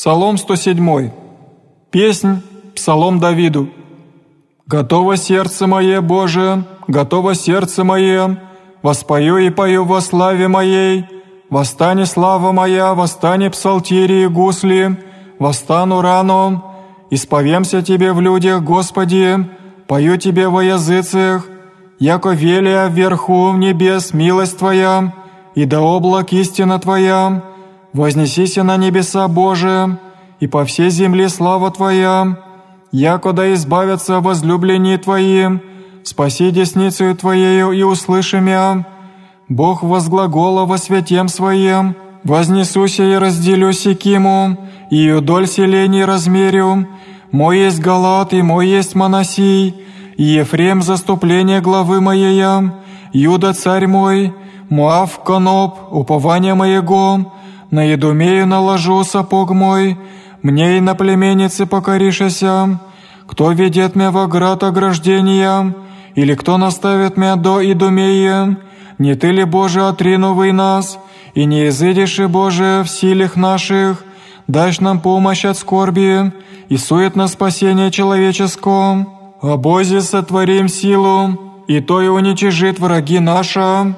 Псалом 107. Песнь, Псалом Давиду. «Готово сердце мое, Боже, готово сердце мое, воспою и пою во славе моей, восстане слава моя, восстане псалтири и гусли, восстану рано, исповемся Тебе в людях, Господи, пою Тебе во языцах, яко велия вверху небес милость Твоя, и до облак истина Твоя, вознесися на небеса Боже, и по всей земле слава Твоя, яко да избавятся возлюбленные Твои, спаси десницею Твоею и услыши мя. Бог возглагола во святем Своем, вознесуся и разделю Секиму, и удоль селений размерю, мой есть Галат, и мой есть Моносий, и Ефрем заступление главы моей, Юда царь мой, Муав коноп, упование моего, на Едумею наложу сапог мой, мне и на племенице покоришася, кто ведет меня во град ограждения, или кто наставит меня до Идумеи, не ты ли, Боже, отринувый нас, и не изыдешь и, Боже, в силах наших, дашь нам помощь от скорби и сует на спасение человеческого. О Бозе сотворим силу, и то и уничижит враги наша,